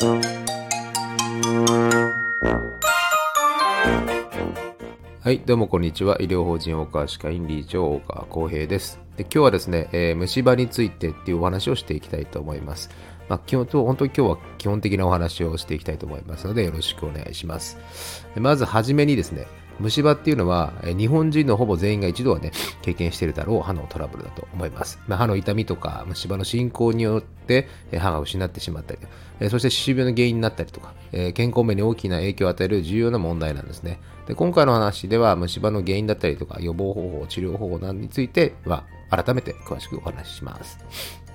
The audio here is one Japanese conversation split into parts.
はい、どうもこんにちは。医療法人大川歯科院理事長大川康平です。で今日はですね、えー、虫歯についてっていうお話をしていきたいと思います。まあ、基本と本当に今日は基本的なお話をしていきたいと思いますので、よろしくお願いします。まずはじめにですね、虫歯っていうのは、日本人のほぼ全員が一度はね、経験してるだろう歯のトラブルだと思います。まあ、歯の痛みとか虫歯の進行によって歯が失ってしまったり、そして歯周病の原因になったりとか、健康面に大きな影響を与える重要な問題なんですね。で今回の話では虫歯の原因だったりとか予防方法、治療方法などについては改めて詳しくお話しします。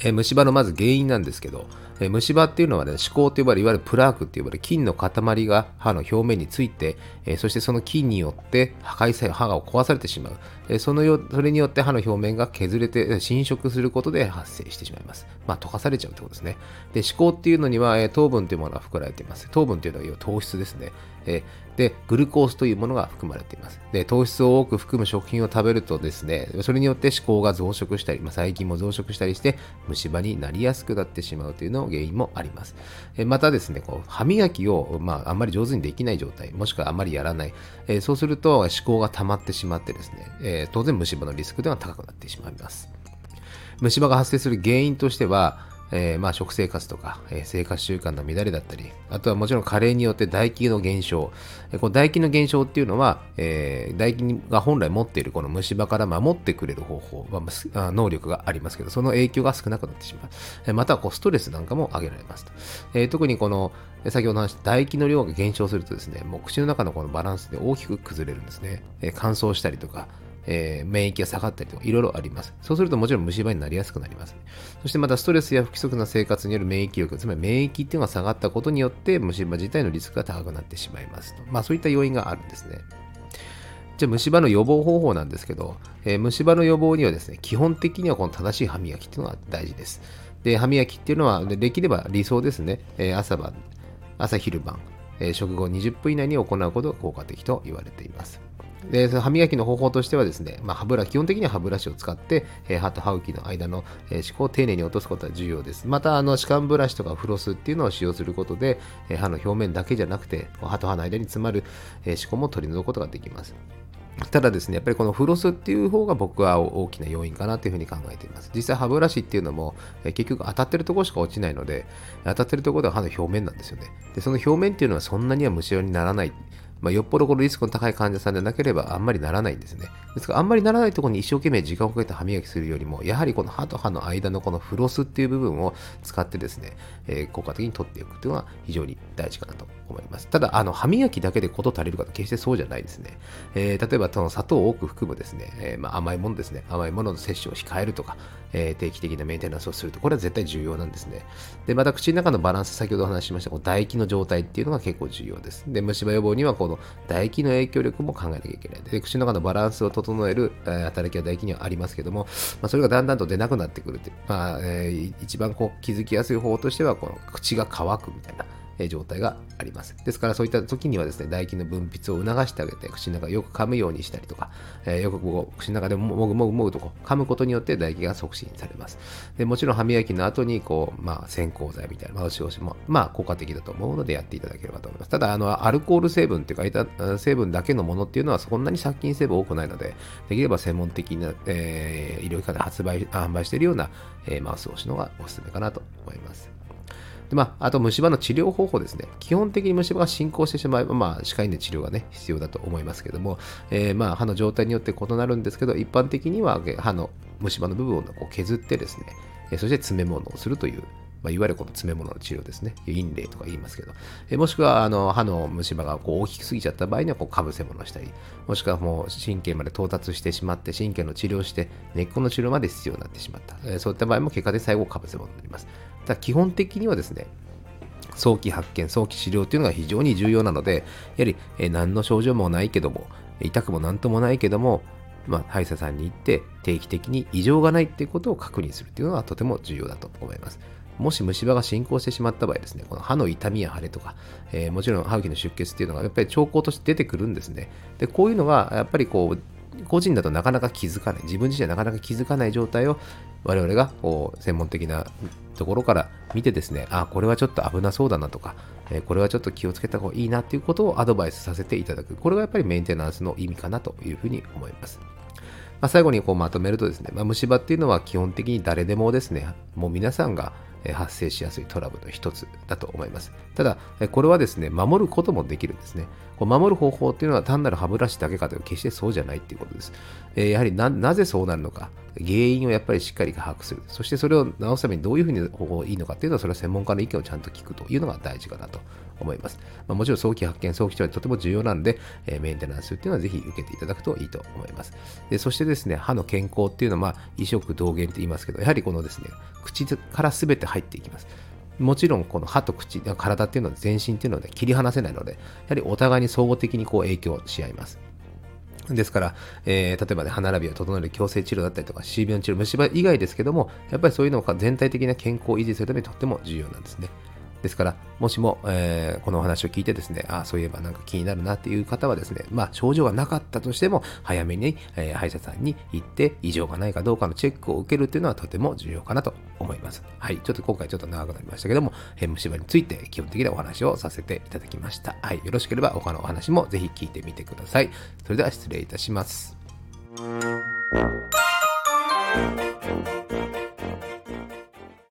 えー、虫歯のまず原因なんですけど、えー、虫歯っていうのはね、歯垢と呼ばれるいわゆるプラークって呼ばれる菌の塊が歯の表面について、えー、そしてその菌によって破壊され、歯が壊されてしまう。えそのよそれによって歯の表面が削れて侵食することで発生してしまいます。まあ、溶かされちゃうってことですね。で、歯垢っていうのには、え糖分というものが含まれています。糖分というのは要は糖質ですね。えで、グルコースというものが含まれています。で、糖質を多く含む食品を食べるとですね、それによって歯垢が増殖したり、まあ、細菌も増殖したりして、虫歯になりやすくなってしまうというの原因もあります。えまたですね、こう歯磨きを、まあ、あんまり上手にできない状態、もしくはあまりやらない、えそうすると歯垢が溜まってしまってですね、え当然虫歯のリスクでは高くなってしまいます。虫歯が発生する原因としては、えー、まあ食生活とか、えー、生活習慣の乱れだったり、あとはもちろん加齢によって唾液の減少。えー、この唾液の減少っていうのは、えー、唾液が本来持っているこの虫歯から守ってくれる方法、まあ、能力がありますけど、その影響が少なくなってしまう。えー、またはこうストレスなんかも上げられますと。えー、特にこの、先ほど話した唾液の量が減少するとですね、もう口の中のこのバランスで大きく崩れるんですね。えー、乾燥したりとか、えー、免疫が下がったりとか、いろいろあります。そうするともちろん虫歯になりやすくなります。そしてまたストレスや不規則な生活による免疫力、つまり免疫っていうのが下がったことによって虫歯自体のリスクが高くなってしまいますと。まあそういった要因があるんですね。じゃあ虫歯の予防方法なんですけど、えー、虫歯の予防にはですね、基本的にはこの正しい歯磨きっていうのが大事です。で、歯磨きっていうのは、できれば理想ですね、えー、朝晩、朝昼晩、えー、食後20分以内に行うことが効果的と言われています。で、その歯磨きの方法としてはですね、まあ、歯ブラ基本的には歯ブラシを使って、えー、歯と歯茎の間の、えー、歯垢を丁寧に落とすことは重要です。また、あの、歯間ブラシとかフロスっていうのを使用することで、えー、歯の表面だけじゃなくて、歯と歯の間に詰まる、えー、歯垢も取り除くことができます。ただですね、やっぱりこのフロスっていう方が僕は大きな要因かなというふうに考えています。実際歯ブラシっていうのも、結局当たってるところしか落ちないので、当たってるところでは歯の表面なんですよね。で、その表面っていうのはそんなには虫歯にならない。まあ、よっぽどこのリスクの高い患者さんでなければあんまりならないんですね。ですから、あんまりならないところに一生懸命時間をかけて歯磨きするよりも、やはりこの歯と歯の間のこのフロスっていう部分を使ってですね、えー、効果的に取っていくというのは非常に大事かなと思います。ただ、あの歯磨きだけで事足りるかと決してそうじゃないですね。えー、例えば、その砂糖を多く含むですね、えー、まあ、甘いものですね、甘いものの摂取を控えるとか、え定期的なメンテナンスをすると、これは絶対重要なんですね。で、また口の中のバランス、先ほどお話ししました、この唾液の状態っていうのが結構重要です。で、虫歯予防にはこの唾液の影響力も考えなきゃいけない。で、口の中のバランスを整える、えー、働きは唾液にはありますけども、まあ、それがだんだんと出なくなってくるって、まあ、えー、一番こう気づきやすい方法としては、この口が乾くみたいな。状態があります。ですからそういった時にはですね、唾液の分泌を促してあげて、口の中よく噛むようにしたりとか、えー、よくこう口の中でもぐもぐもぐとこう噛むことによって唾液が促進されます。でもちろん歯磨きの後にこう、まあ、線香剤みたいな、まあ、しも、まあ、効果的だと思うのでやっていただければと思います。ただ、あの、アルコール成分っていうか、成分だけのものっていうのはそんなに殺菌成分多くないので、できれば専門的な、えー、医療機関で発売、販売しているような、えー、マウスウォッシュのがおすすめかなと思います。で、まあ、あと虫歯の治療方法ですね。基本的に虫歯が進行してしまえば、まあ、歯科医で治療がね、必要だと思いますけども、えー、まあ、歯の状態によって異なるんですけど、一般的には歯の虫歯の部分をこう削ってですね、そして詰め物をするというまあ、いわゆるこの詰め物の治療ですね。インレイとか言いますけど。えもしくは、あの、歯の虫歯がこう大きすぎちゃった場合には、かぶせ物をしたり、もしくはもう神経まで到達してしまって、神経の治療して、根っこの治療まで必要になってしまった。えそういった場合も結果で最後、かぶせ物になります。ただ、基本的にはですね、早期発見、早期治療というのが非常に重要なので、やはり、え何の症状もないけども、痛くも何ともないけども、まあ、歯医者さんに行って定期的に異常がないっていうことを確認するっていうのはとても重要だと思います。もし虫歯が進行してしまった場合ですね、この歯の痛みや腫れとか、えー、もちろん歯茎の出血っていうのがやっぱり兆候として出てくるんですね。で、こういうのがやっぱりこう、個人だとなかなか気づかない自分自身はなかなか気づかない状態を我々がこう専門的なところから見てですねあこれはちょっと危なそうだなとか、えこれはちょっと気をつけた方がいいなっていうことをアドバイスさせていただくこれがやっぱりメンテナンスの意味かなというふうに思います。まあ、最後にこうまとめるとですね、まあ、虫歯っていうのは基本的に誰でもですね、もう皆さんが発生しやすいトラブルの一つだと思います。ただ、これはですね、守ることもできるんですね。こう守る方法っていうのは単なる歯ブラシだけかというと決してそうじゃないっていうことです。え、やはりなぜそうなるのか、原因をやっぱりしっかり把握する。そしてそれを治すためにどういうふうに方法がいいのかっていうのは、それは専門家の意見をちゃんと聞くというのが大事かなと思います。まあ、もちろん早期発見、早期治療はとても重要なんで、え、メンテナンスっていうのはぜひ受けていただくといいと思います。でそしてですね、歯の健康っていうのは、まあ、移植同源って言いますけど、やはりこのですね、口から全て入っていきます。もちろんこの歯と口、体っていうのは全身っていうのは、ね、切り離せないので、やはりお互いに総合的にこう影響し合います。ですから、えー、例えばね、歯並びを整える矯正治療だったりとか、歯周病の治療、虫歯以外ですけども、やっぱりそういうのが全体的な健康を維持するためにとっても重要なんですね。ですから、もしも、えー、このお話を聞いてですね、あそういえばなんか気になるなっていう方はですね、まあ、症状がなかったとしても、早めに、えー、歯医者さんに行って、異常がないかどうかのチェックを受けるっていうのはとても重要かなと思います。はい。ちょっと今回ちょっと長くなりましたけども、ヘムシバについて基本的なお話をさせていただきました。はい。よろしければ他のお話もぜひ聞いてみてください。それでは失礼いたします。